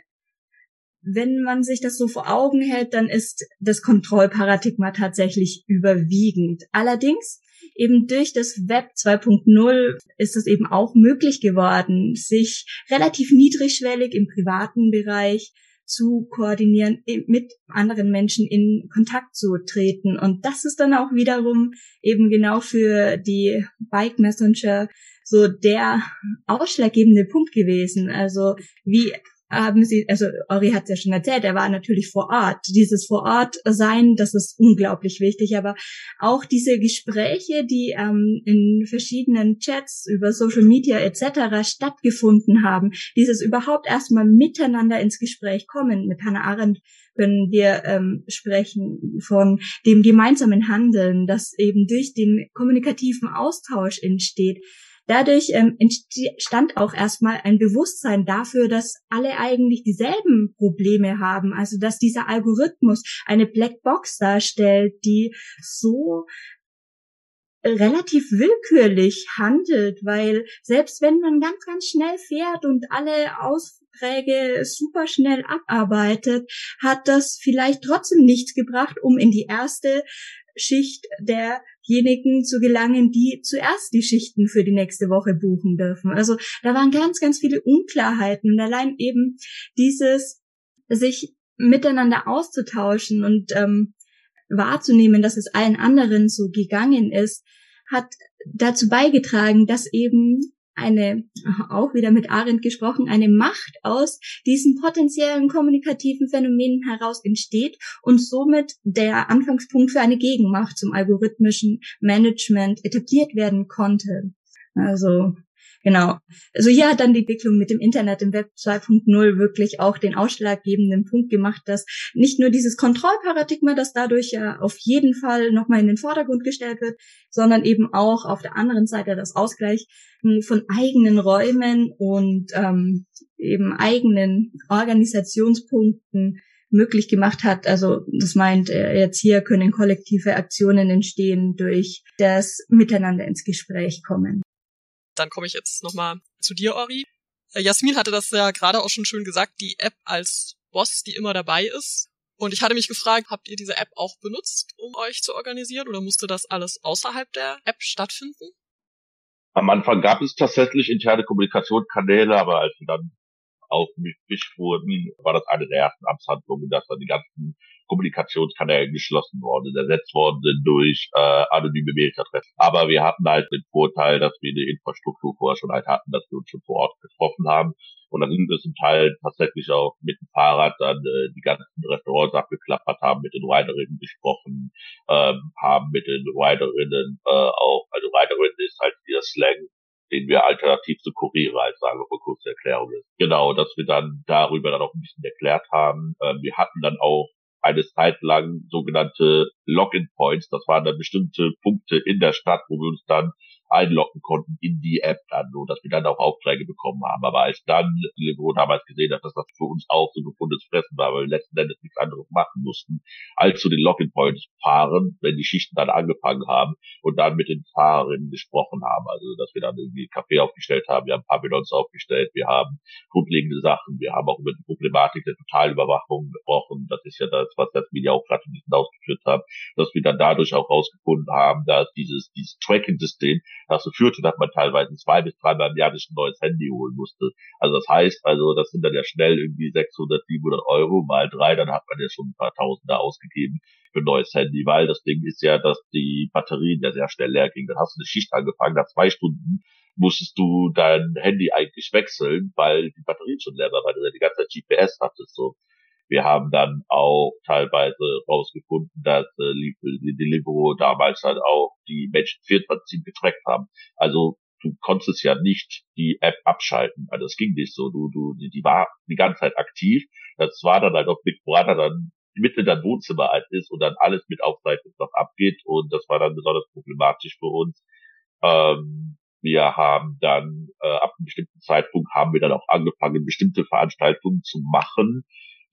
wenn man sich das so vor Augen hält, dann ist das Kontrollparadigma tatsächlich überwiegend. Allerdings eben durch das Web 2.0 ist es eben auch möglich geworden, sich relativ niedrigschwellig im privaten Bereich zu koordinieren, mit anderen Menschen in Kontakt zu treten. Und das ist dann auch wiederum eben genau für die Bike Messenger so der ausschlaggebende Punkt gewesen. Also wie haben sie, also Ori hat es ja schon erzählt, er war natürlich vor Ort. Dieses vor Ort sein, das ist unglaublich wichtig, aber auch diese Gespräche, die ähm, in verschiedenen Chats über Social Media etc. stattgefunden haben, dieses überhaupt erstmal miteinander ins Gespräch kommen. Mit Hannah Arendt können wir ähm, sprechen von dem gemeinsamen Handeln, das eben durch den kommunikativen Austausch entsteht. Dadurch ähm, entstand auch erstmal ein Bewusstsein dafür, dass alle eigentlich dieselben Probleme haben. Also dass dieser Algorithmus eine Blackbox darstellt, die so relativ willkürlich handelt, weil selbst wenn man ganz, ganz schnell fährt und alle Aufträge super schnell abarbeitet, hat das vielleicht trotzdem nichts gebracht, um in die erste Schicht derjenigen zu gelangen, die zuerst die Schichten für die nächste Woche buchen dürfen. Also da waren ganz, ganz viele Unklarheiten und allein eben dieses sich miteinander auszutauschen und ähm, wahrzunehmen, dass es allen anderen so gegangen ist, hat dazu beigetragen, dass eben eine, <laughs> auch wieder mit Arendt gesprochen, eine Macht aus diesen potenziellen kommunikativen Phänomenen heraus entsteht und somit der Anfangspunkt für eine Gegenmacht zum algorithmischen Management etabliert werden konnte. Also Genau. Also hier hat dann die Entwicklung mit dem Internet im Web 2.0 wirklich auch den ausschlaggebenden Punkt gemacht, dass nicht nur dieses Kontrollparadigma, das dadurch ja auf jeden Fall nochmal in den Vordergrund gestellt wird, sondern eben auch auf der anderen Seite das Ausgleich von eigenen Räumen und ähm, eben eigenen Organisationspunkten möglich gemacht hat. Also das meint jetzt hier können kollektive Aktionen entstehen durch das Miteinander ins Gespräch kommen. Dann komme ich jetzt nochmal zu dir, Ori. Äh, Jasmin hatte das ja gerade auch schon schön gesagt, die App als Boss, die immer dabei ist. Und ich hatte mich gefragt, habt ihr diese App auch benutzt, um euch zu organisieren oder musste das alles außerhalb der App stattfinden? Am Anfang gab es tatsächlich interne Kommunikationskanäle, aber als wir dann aufgemischt wurden, war das eine der ersten Amtshandlungen, dass dann die ganzen Kommunikationskanäle geschlossen worden, ersetzt worden sind durch äh, anonyme Mailadressen. Aber wir hatten halt den Vorteil, dass wir eine Infrastruktur vorher schon halt hatten, dass wir uns schon vor Ort getroffen haben. Und dann sind wir zum Teil tatsächlich auch mit dem Fahrrad dann äh, die ganzen Restaurants abgeklappert, haben mit den Riderinnen gesprochen, ähm, haben mit den Riderinnen äh, auch, also Riderinnen ist halt ihr Slang, den wir alternativ zu Kuriere als sagen wir kurze Erklärung ist. Genau, dass wir dann darüber dann auch ein bisschen erklärt haben. Ähm, wir hatten dann auch eine Zeit lang sogenannte Login Points. Das waren dann bestimmte Punkte in der Stadt, wo wir uns dann einloggen konnten in die App dann, so dass wir dann auch Aufträge bekommen haben. Aber als dann Libro damals gesehen hat, dass das für uns auch so gefundenes Fressen war, weil wir letzten Endes nichts anderes machen mussten, als zu den Login Points fahren, wenn die Schichten dann angefangen haben und dann mit den Fahrerinnen gesprochen haben. Also, dass wir dann irgendwie Kaffee aufgestellt haben, wir haben Pavillons aufgestellt, wir haben grundlegende Sachen, wir haben auch über die Problematik der Totalüberwachung gesprochen. Das ist ja das, was das Media auch gerade ein bisschen ausgeführt hat, dass wir dann dadurch auch rausgefunden haben, dass dieses, dieses Tracking-System dazu führte, dass man teilweise zwei bis dreimal im Jahr ein neues Handy holen musste. Also das heißt, also das sind dann ja schnell irgendwie 600, 700 Euro mal drei, dann hat man ja schon ein paar Tausende ausgegeben für ein neues Handy, weil das Ding ist ja, dass die Batterien ja sehr schnell leer gingen. Dann hast du eine Schicht angefangen, nach zwei Stunden musstest du dein Handy eigentlich wechseln, weil die Batterien schon leer waren, weil du ja die ganze Zeit GPS hattest. So. Wir haben dann auch teilweise rausgefunden, dass äh, Deliveroo damals halt auch die Menschen 24 getrackt haben. Also du konntest ja nicht die App abschalten. Also es ging nicht so. Du, du, die war die ganze Zeit aktiv. Das war dann halt, ob Big Brother dann Mitte dein Wohnzimmer alt ist und dann alles mit Aufzeichnung noch abgeht. Und das war dann besonders problematisch für uns. Ähm, wir haben dann äh, ab einem bestimmten Zeitpunkt haben wir dann auch angefangen, bestimmte Veranstaltungen zu machen,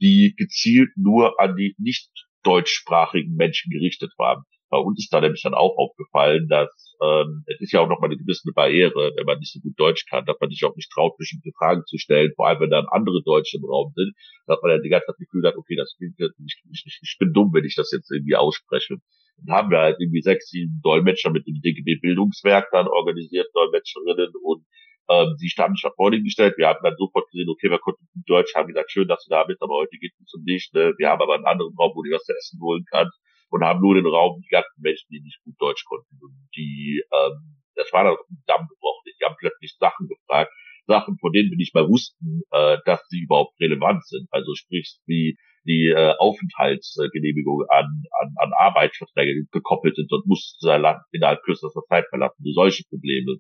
die gezielt nur an die nicht deutschsprachigen Menschen gerichtet waren. Bei uns ist da nämlich dann auch aufgefallen, dass ähm, es ist ja auch nochmal eine gewisse Barriere, wenn man nicht so gut Deutsch kann, dass man sich auch nicht traut, bestimmte Fragen zu stellen, vor allem wenn dann andere Deutsche im Raum sind, dass man ja die ganze Zeit das Gefühl hat, okay, das klingt, ich, ich, ich bin dumm, wenn ich das jetzt irgendwie ausspreche. Dann haben wir halt irgendwie sechs, sieben Dolmetscher mit dem DGB Bildungswerk dann organisiert, Dolmetscherinnen und ähm, sie standen schon vor denen gestellt. Wir haben dann sofort gesehen, okay, wir konnten gut Deutsch, haben gesagt, schön, dass du da bist, aber heute geht es um dich. Ne? Wir haben aber einen anderen Raum, wo du was zu essen holen kannst und haben nur den Raum, die ganzen Menschen, die nicht gut Deutsch konnten. Und die, ähm, das war dann Damm gebrochen. Die haben plötzlich Sachen gefragt, Sachen, von denen wir nicht mal wussten, äh, dass sie überhaupt relevant sind. Also sprich, wie die äh, Aufenthaltsgenehmigung an, an, an Arbeitsverträge gekoppelt sind und mussten sein Land innerhalb kürzester Zeit verlassen. Solche Probleme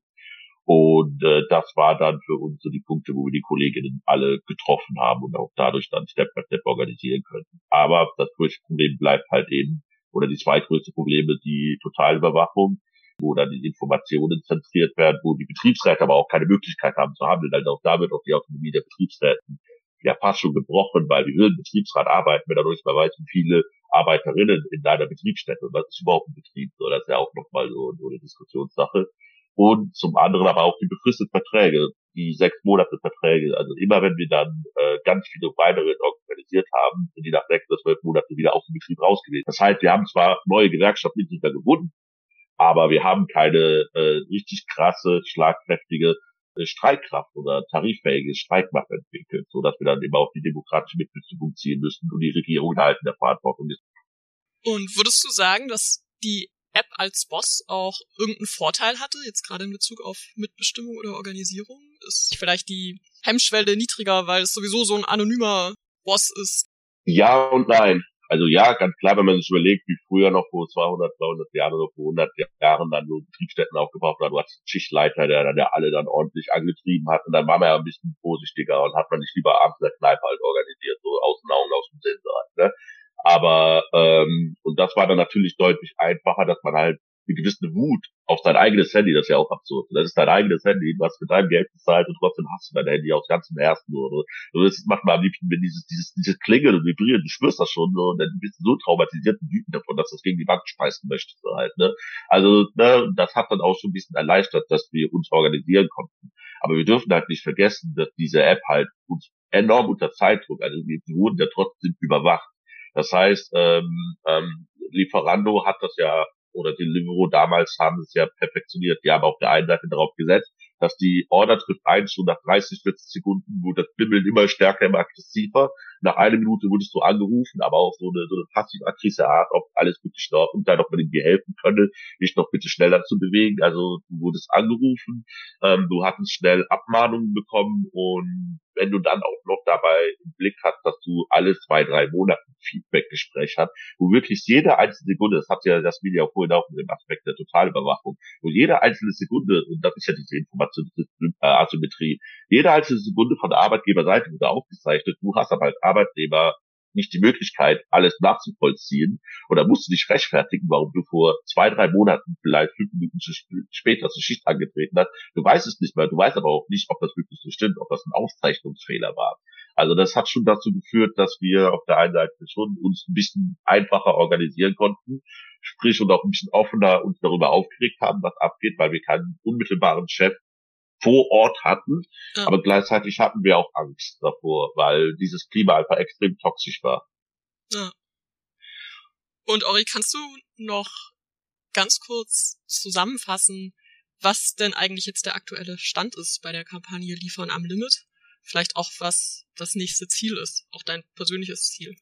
und äh, das war dann für uns so die Punkte, wo wir die Kolleginnen alle getroffen haben und auch dadurch dann Step by Step organisieren könnten. Aber das größte Problem bleibt halt eben, oder die zweitgrößte Probleme, die Totalüberwachung, wo dann die Informationen zentriert werden, wo die Betriebsräte aber auch keine Möglichkeit haben zu handeln. Also auch da wird auch die Autonomie der Betriebsräten ja fast schon gebrochen, weil will ein Betriebsrat arbeiten, wenn dadurch weiß, wie viele Arbeiterinnen in deiner Betriebsstätte und was ist überhaupt ein Betrieb? So, das ist ja auch nochmal so, so eine Diskussionssache und zum anderen aber auch die befristeten Verträge, die sechs Monate Verträge. Also immer wenn wir dann äh, ganz viele weitere organisiert haben, sind die nach sechs oder zwölf Monaten wieder aus dem Betrieb raus gewesen. Das heißt, wir haben zwar neue Gewerkschaftsmitglieder gebunden, aber wir haben keine äh, richtig krasse, schlagkräftige äh, Streikkraft oder tariffähige Streikmacht entwickelt, so dass wir dann eben auch die demokratische Mitbestimmung ziehen müssen und die Regierung halt in der Verantwortung ist. Und würdest du sagen, dass die App als Boss auch irgendeinen Vorteil hatte, jetzt gerade in Bezug auf Mitbestimmung oder Organisierung? Ist vielleicht die Hemmschwelle niedriger, weil es sowieso so ein anonymer Boss ist? Ja und nein. Also ja, ganz klar, wenn man sich überlegt, wie früher noch vor 200, 200 Jahren oder vor 100 Jahren dann so Betriebsstätten aufgebaut hat, du hattest einen Schichtleiter, der dann ja alle dann ordentlich angetrieben hat und dann war man ja ein bisschen vorsichtiger und hat man nicht lieber abends in der Kneipe halt organisiert, so aus den Augen, aus dem Sinn halt, ne? Aber ähm, und das war dann natürlich deutlich einfacher, dass man halt eine gewisse Wut auf dein eigenes Handy, das ist ja auch absurd. Das ist dein eigenes Handy, was mit deinem Geld bezahlt und trotzdem hast du dein Handy aus ganzem Herzen. Oder, oder das macht man am liebsten, wenn dieses, dieses, dieses Klingeln und Vibrieren, du spürst das schon, so, und dann bist du so traumatisiert und wütend davon, dass du das gegen die Wand speisen möchtest, so halt, ne. Also, ne, das hat dann auch schon ein bisschen erleichtert, dass wir uns organisieren konnten. Aber wir dürfen halt nicht vergessen, dass diese App halt uns enorm unter Zeitdruck, also wir wurden ja trotzdem überwacht. Das heißt, ähm, ähm, Lieferando hat das ja oder Deliveroo damals haben es ja perfektioniert. Die haben auf der einen Seite darauf gesetzt, dass die Order trifft ein, schon nach 30, 40 Sekunden wurde das Bimmeln immer stärker, immer aggressiver. Nach einer Minute wurdest du angerufen, aber auch so eine, so eine passiv-aggressive Art, ob alles wirklich in Ordnung sei, ob man dir helfen könne, dich noch bitte schneller zu bewegen. Also du wurdest angerufen, ähm, du hattest schnell Abmahnungen bekommen und wenn du dann auch noch dabei im Blick hast, dass du alle zwei, drei Monate Feedback-Gespräch hast, wo wirklich jede einzelne Sekunde, das hat ja das Video vorhin auch mit dem Aspekt der Totalüberwachung, wo jede einzelne Sekunde, und das ist ja diese Informationsasymmetrie, jede einzelne Sekunde von der Arbeitgeberseite wurde aufgezeichnet, du hast aber als Arbeitnehmer nicht die Möglichkeit, alles nachzuvollziehen. Oder musst du dich rechtfertigen, warum du vor zwei, drei Monaten, vielleicht fünf Minuten später zur Schicht angetreten hast. Du weißt es nicht mehr. Du weißt aber auch nicht, ob das wirklich so stimmt, ob das ein Aufzeichnungsfehler war. Also das hat schon dazu geführt, dass wir auf der einen Seite schon uns ein bisschen einfacher organisieren konnten, sprich und auch ein bisschen offener uns darüber aufgeregt haben, was abgeht, weil wir keinen unmittelbaren Chef vor Ort hatten. Ja. Aber gleichzeitig hatten wir auch Angst davor, weil dieses Klima einfach extrem toxisch war. Ja. Und Ori, kannst du noch ganz kurz zusammenfassen, was denn eigentlich jetzt der aktuelle Stand ist bei der Kampagne Liefern am Limit? Vielleicht auch, was das nächste Ziel ist, auch dein persönliches Ziel.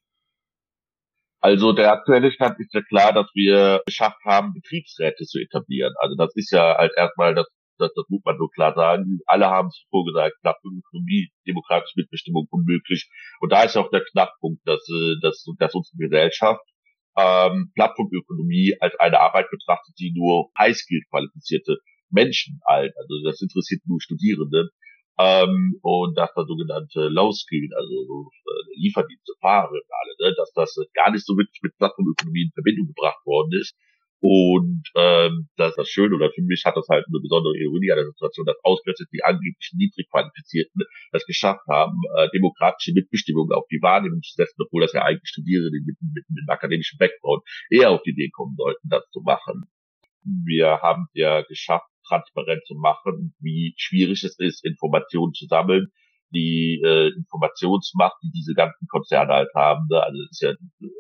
Also der aktuelle Stand ist ja klar, dass wir geschafft haben, Betriebsräte zu etablieren. Also das ist ja halt erstmal das das, das muss man nur klar sagen. Alle haben es vorgesagt, Ökonomie, demokratische Mitbestimmung unmöglich. Und da ist auch der Knackpunkt, dass, äh, dass, dass unsere Gesellschaft ähm, Plattformökonomie als eine Arbeit betrachtet, die nur Highskill qualifizierte Menschen alt, also das interessiert nur Studierende, ähm, und dass da sogenannte Low-Skill, also so, äh, Lieferdienste, Fahrer, alle, ne, dass das gar nicht so wirklich mit Plattformökonomie in Verbindung gebracht worden ist. Und ähm, das ist das Schöne, oder für mich hat das halt eine besondere Ironie an der Situation, dass ausgerechnet die angeblich niedrig qualifizierten es geschafft haben, äh, demokratische Mitbestimmung auf die Wahrnehmung zu setzen, obwohl das ja eigentlich Studierende mit, mit, mit einem akademischen Background eher auf die Idee kommen sollten, das zu machen. Wir haben ja geschafft, transparent zu machen, wie schwierig es ist, Informationen zu sammeln, die äh, Informationsmacht, die diese ganzen Konzerne halt haben. Ne? Also es ist ja,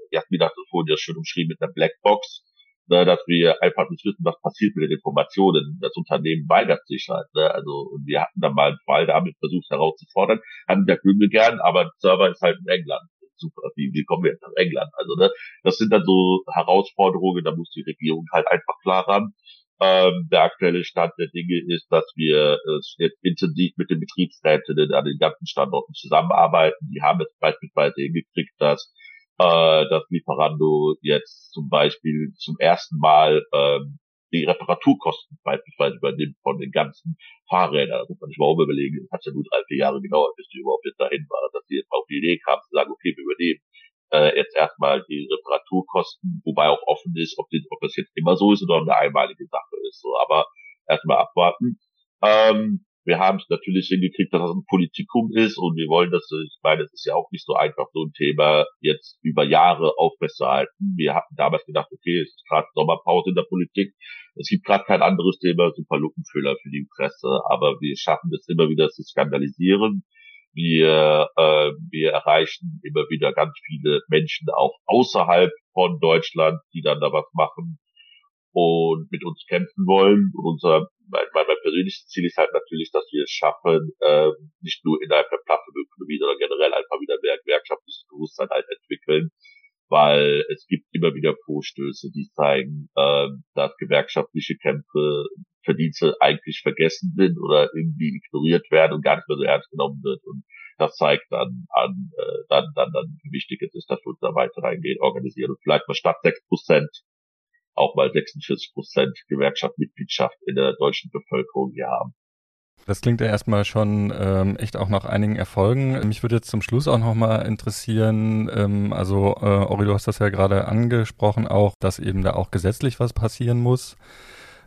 Jasmin hat das vorhin ja schön umschrieben mit einer Blackbox ne, dass wir einfach nicht wissen, was passiert mit den Informationen. Das Unternehmen weigert sich halt. Ne? Also und wir hatten dann mal einen Fall damit versucht herauszufordern, haben der Gründe gern, aber der Server ist halt in England. Super, wie, wie kommen wir jetzt nach England? Also ne, das sind dann so Herausforderungen, da muss die Regierung halt einfach klar ran. Ähm, der aktuelle Stand der Dinge ist, dass wir äh, intensiv mit den Betriebsräten an den ganzen Standorten zusammenarbeiten. Die haben jetzt beispielsweise hingekriegt, dass äh, dass Lieferando jetzt zum Beispiel zum ersten Mal ähm, die Reparaturkosten beispielsweise übernimmt von den ganzen Fahrrädern. Da muss man sich mal überlegen, es hat ja nur drei, vier Jahre gedauert, bis die überhaupt jetzt dahin war, dass sie jetzt auf die Idee kamen zu sagen, okay, wir übernehmen äh, jetzt erstmal die Reparaturkosten, wobei auch offen ist, ob, die, ob das jetzt immer so ist oder eine einmalige Sache ist. So, aber erstmal abwarten. Ähm, wir haben es natürlich hingekriegt, dass das ein Politikum ist und wir wollen das, ich meine, es ist ja auch nicht so einfach, so ein Thema jetzt über Jahre aufrechtzuerhalten. Wir hatten damals gedacht, okay, es ist gerade Sommerpause in der Politik. Es gibt gerade kein anderes Thema, super Lückenfüller für die Presse, aber wir schaffen es immer wieder zu skandalisieren. Wir, äh, wir erreichen immer wieder ganz viele Menschen auch außerhalb von Deutschland, die dann da was machen und mit uns kämpfen wollen. Und unser, mein, mein, mein persönliches Ziel ist halt natürlich, dass wir es schaffen, äh, nicht nur innerhalb der Plattformökonomie, sondern generell einfach wieder mehr gewerkschaftliches Bewusstsein halt entwickeln, weil es gibt immer wieder Vorstöße, die zeigen, äh, dass gewerkschaftliche Kämpfe Verdienste eigentlich vergessen sind oder irgendwie ignoriert werden und gar nicht mehr so ernst genommen wird. Und das zeigt dann an, äh, dann, dann, dann, wie wichtig es ist, dass wir uns da weiter reingehen, organisieren und vielleicht mal statt sechs Prozent auch mal 46 Prozent Gewerkschaftsmitgliedschaft in der deutschen Bevölkerung hier haben. Das klingt ja erstmal schon ähm, echt auch nach einigen Erfolgen. Mich würde jetzt zum Schluss auch nochmal interessieren, ähm, also äh, Ori, du hast das ja gerade angesprochen, auch, dass eben da auch gesetzlich was passieren muss.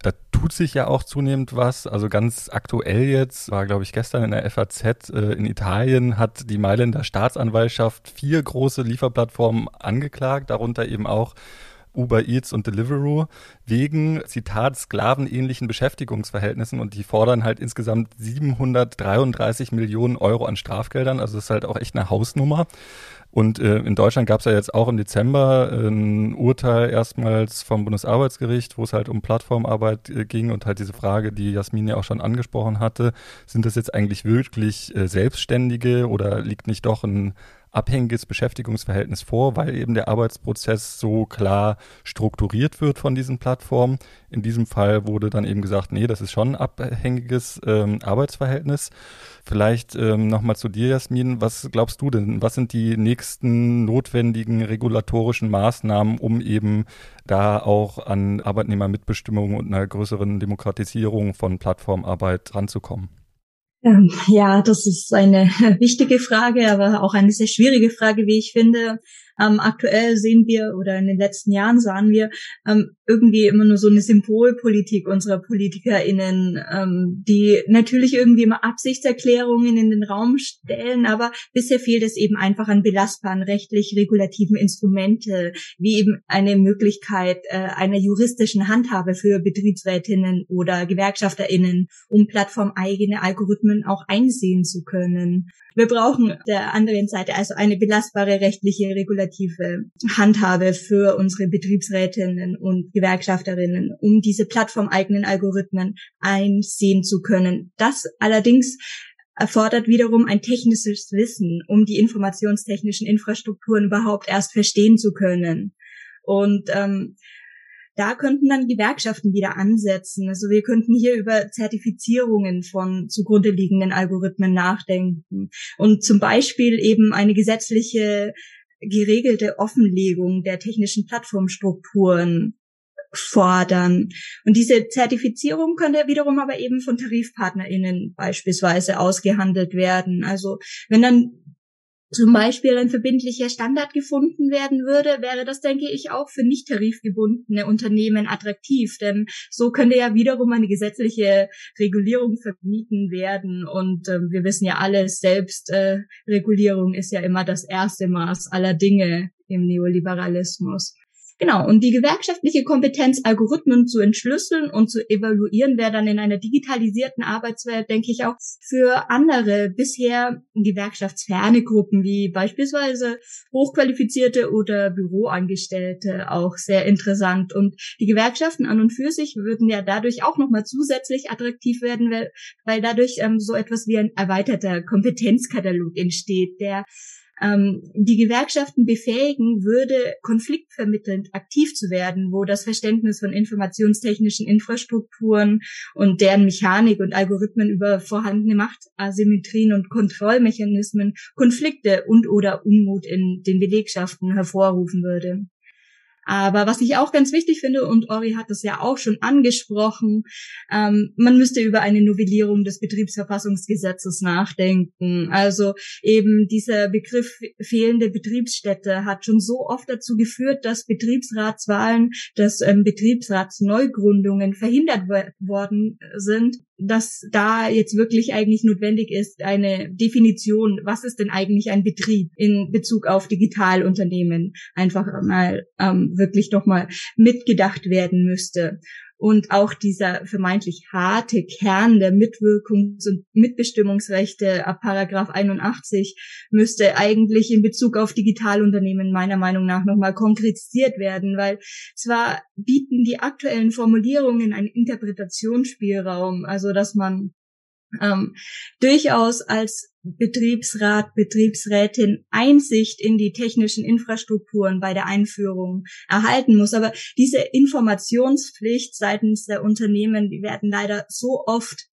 Da tut sich ja auch zunehmend was. Also ganz aktuell jetzt war, glaube ich, gestern in der FAZ äh, in Italien hat die Mailänder Staatsanwaltschaft vier große Lieferplattformen angeklagt, darunter eben auch Uber Eats und Deliveroo wegen, Zitat, sklavenähnlichen Beschäftigungsverhältnissen und die fordern halt insgesamt 733 Millionen Euro an Strafgeldern. Also das ist halt auch echt eine Hausnummer. Und äh, in Deutschland gab es ja jetzt auch im Dezember ein Urteil erstmals vom Bundesarbeitsgericht, wo es halt um Plattformarbeit äh, ging und halt diese Frage, die Jasmin ja auch schon angesprochen hatte, sind das jetzt eigentlich wirklich äh, Selbstständige oder liegt nicht doch ein abhängiges Beschäftigungsverhältnis vor, weil eben der Arbeitsprozess so klar strukturiert wird von diesen Plattformen. In diesem Fall wurde dann eben gesagt, nee, das ist schon ein abhängiges ähm, Arbeitsverhältnis. Vielleicht ähm, nochmal zu dir, Jasmin. Was glaubst du denn? Was sind die nächsten notwendigen regulatorischen Maßnahmen, um eben da auch an Arbeitnehmermitbestimmung und einer größeren Demokratisierung von Plattformarbeit ranzukommen? Ähm, ja, das ist eine <laughs> wichtige Frage, aber auch eine sehr schwierige Frage, wie ich finde. Ähm, aktuell sehen wir oder in den letzten Jahren sahen wir ähm, irgendwie immer nur so eine Symbolpolitik unserer PolitikerInnen, ähm, die natürlich irgendwie immer Absichtserklärungen in den Raum stellen, aber bisher fehlt es eben einfach an belastbaren rechtlich-regulativen Instrumente, wie eben eine Möglichkeit äh, einer juristischen Handhabe für Betriebsrätinnen oder GewerkschafterInnen, um plattformeigene Algorithmen auch einsehen zu können. Wir brauchen der anderen Seite also eine belastbare rechtliche regulative Handhabe für unsere Betriebsrätinnen und Gewerkschafterinnen, um diese plattformeigenen Algorithmen einsehen zu können. Das allerdings erfordert wiederum ein technisches Wissen, um die informationstechnischen Infrastrukturen überhaupt erst verstehen zu können. Und ähm, da könnten dann Gewerkschaften wieder ansetzen. Also wir könnten hier über Zertifizierungen von zugrunde liegenden Algorithmen nachdenken und zum Beispiel eben eine gesetzliche geregelte Offenlegung der technischen Plattformstrukturen fordern. Und diese Zertifizierung könnte wiederum aber eben von TarifpartnerInnen beispielsweise ausgehandelt werden. Also wenn dann zum Beispiel ein verbindlicher Standard gefunden werden würde, wäre das, denke ich, auch für nicht tarifgebundene Unternehmen attraktiv, denn so könnte ja wiederum eine gesetzliche Regulierung vermieden werden. Und äh, wir wissen ja alles, Selbstregulierung äh, ist ja immer das erste Maß aller Dinge im Neoliberalismus. Genau, und die gewerkschaftliche Kompetenz, Algorithmen zu entschlüsseln und zu evaluieren, wäre dann in einer digitalisierten Arbeitswelt, denke ich, auch für andere bisher gewerkschaftsferne Gruppen, wie beispielsweise Hochqualifizierte oder Büroangestellte, auch sehr interessant. Und die Gewerkschaften an und für sich würden ja dadurch auch nochmal zusätzlich attraktiv werden, weil, dadurch ähm, so etwas wie ein erweiterter Kompetenzkatalog entsteht, der ähm, die Gewerkschaften befähigen würde, konfliktvermittelnd aktiv zu werden, wo das Verständnis von informationstechnischen Infrastrukturen und deren Mechanik und Algorithmen über vorhandene Machtasymmetrien und Kontrollmechanismen Konflikte und oder Unmut in den Belegschaften hervorrufen würde. Aber was ich auch ganz wichtig finde, und Ori hat das ja auch schon angesprochen, ähm, man müsste über eine Novellierung des Betriebsverfassungsgesetzes nachdenken. Also eben dieser Begriff fehlende Betriebsstätte hat schon so oft dazu geführt, dass Betriebsratswahlen, dass ähm, Betriebsratsneugründungen verhindert worden sind dass da jetzt wirklich eigentlich notwendig ist, eine Definition, was ist denn eigentlich ein Betrieb in Bezug auf Digitalunternehmen, einfach mal ähm, wirklich doch mal mitgedacht werden müsste und auch dieser vermeintlich harte Kern der Mitwirkungs- und Mitbestimmungsrechte ab Paragraph 81 müsste eigentlich in Bezug auf Digitalunternehmen meiner Meinung nach nochmal konkretisiert werden, weil zwar bieten die aktuellen Formulierungen einen Interpretationsspielraum, also dass man ähm, durchaus als Betriebsrat, Betriebsrätin Einsicht in die technischen Infrastrukturen bei der Einführung erhalten muss. Aber diese Informationspflicht seitens der Unternehmen, die werden leider so oft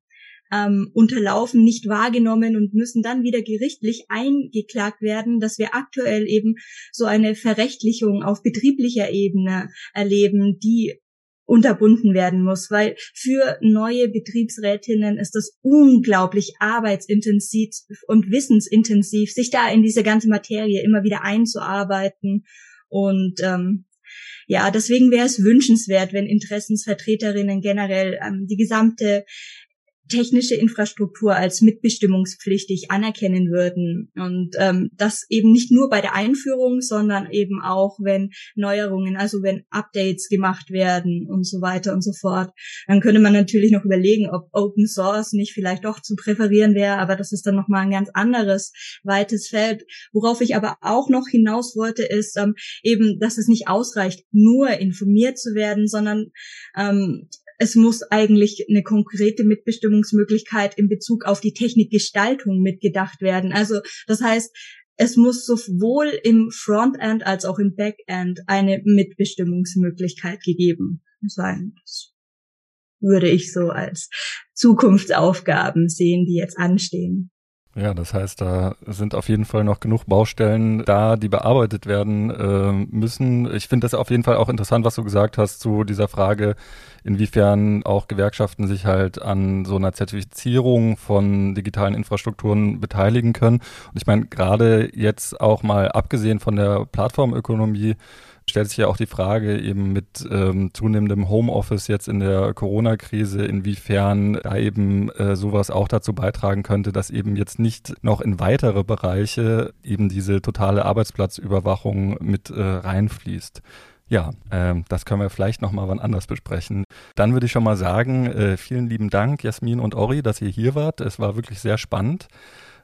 ähm, unterlaufen, nicht wahrgenommen und müssen dann wieder gerichtlich eingeklagt werden, dass wir aktuell eben so eine Verrechtlichung auf betrieblicher Ebene erleben, die unterbunden werden muss, weil für neue Betriebsrätinnen ist es unglaublich arbeitsintensiv und wissensintensiv, sich da in diese ganze Materie immer wieder einzuarbeiten. Und ähm, ja, deswegen wäre es wünschenswert, wenn Interessensvertreterinnen generell ähm, die gesamte technische Infrastruktur als mitbestimmungspflichtig anerkennen würden. Und ähm, das eben nicht nur bei der Einführung, sondern eben auch, wenn Neuerungen, also wenn Updates gemacht werden und so weiter und so fort. Dann könnte man natürlich noch überlegen, ob Open Source nicht vielleicht doch zu präferieren wäre, aber das ist dann nochmal ein ganz anderes, weites Feld. Worauf ich aber auch noch hinaus wollte, ist ähm, eben, dass es nicht ausreicht, nur informiert zu werden, sondern ähm, es muss eigentlich eine konkrete Mitbestimmungsmöglichkeit in Bezug auf die Technikgestaltung mitgedacht werden. Also das heißt, es muss sowohl im Frontend als auch im Backend eine Mitbestimmungsmöglichkeit gegeben sein. Das würde ich so als Zukunftsaufgaben sehen, die jetzt anstehen. Ja, das heißt, da sind auf jeden Fall noch genug Baustellen da, die bearbeitet werden äh, müssen. Ich finde das auf jeden Fall auch interessant, was du gesagt hast zu dieser Frage, inwiefern auch Gewerkschaften sich halt an so einer Zertifizierung von digitalen Infrastrukturen beteiligen können. Und ich meine, gerade jetzt auch mal abgesehen von der Plattformökonomie, stellt sich ja auch die Frage eben mit ähm, zunehmendem Homeoffice jetzt in der Corona-Krise, inwiefern da eben äh, sowas auch dazu beitragen könnte, dass eben jetzt nicht noch in weitere Bereiche eben diese totale Arbeitsplatzüberwachung mit äh, reinfließt. Ja, ähm, das können wir vielleicht nochmal wann anders besprechen. Dann würde ich schon mal sagen, äh, vielen lieben Dank, Jasmin und Ori, dass ihr hier wart. Es war wirklich sehr spannend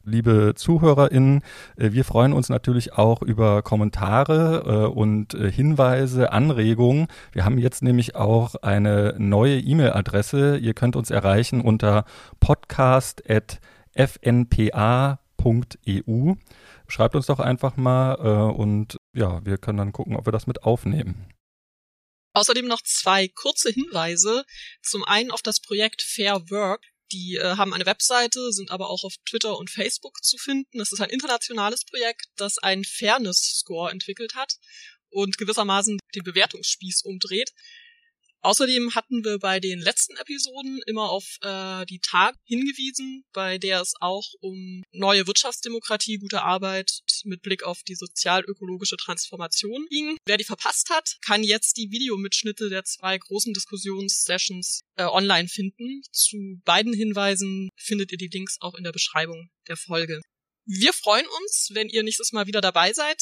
liebe ZuhörerInnen. Äh, wir freuen uns natürlich auch über Kommentare äh, und äh, Hinweise, Anregungen. Wir haben jetzt nämlich auch eine neue E-Mail-Adresse. Ihr könnt uns erreichen unter podcast.fnpa.eu. Schreibt uns doch einfach mal und ja, wir können dann gucken, ob wir das mit aufnehmen. Außerdem noch zwei kurze Hinweise. Zum einen auf das Projekt Fair Work. Die äh, haben eine Webseite, sind aber auch auf Twitter und Facebook zu finden. Es ist ein internationales Projekt, das einen Fairness-Score entwickelt hat und gewissermaßen den Bewertungsspieß umdreht. Außerdem hatten wir bei den letzten Episoden immer auf äh, die Tag hingewiesen, bei der es auch um neue Wirtschaftsdemokratie, gute Arbeit mit Blick auf die sozial-ökologische Transformation ging. Wer die verpasst hat, kann jetzt die Videomitschnitte der zwei großen Diskussionssessions äh, online finden. Zu beiden Hinweisen findet ihr die Links auch in der Beschreibung der Folge. Wir freuen uns, wenn ihr nächstes Mal wieder dabei seid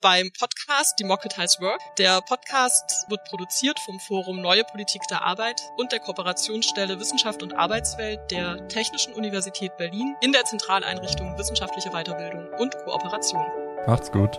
beim Podcast Democratize Work. Der Podcast wird produziert vom Forum Neue Politik der Arbeit und der Kooperationsstelle Wissenschaft und Arbeitswelt der Technischen Universität Berlin in der Zentraleinrichtung Wissenschaftliche Weiterbildung und Kooperation. Macht's gut.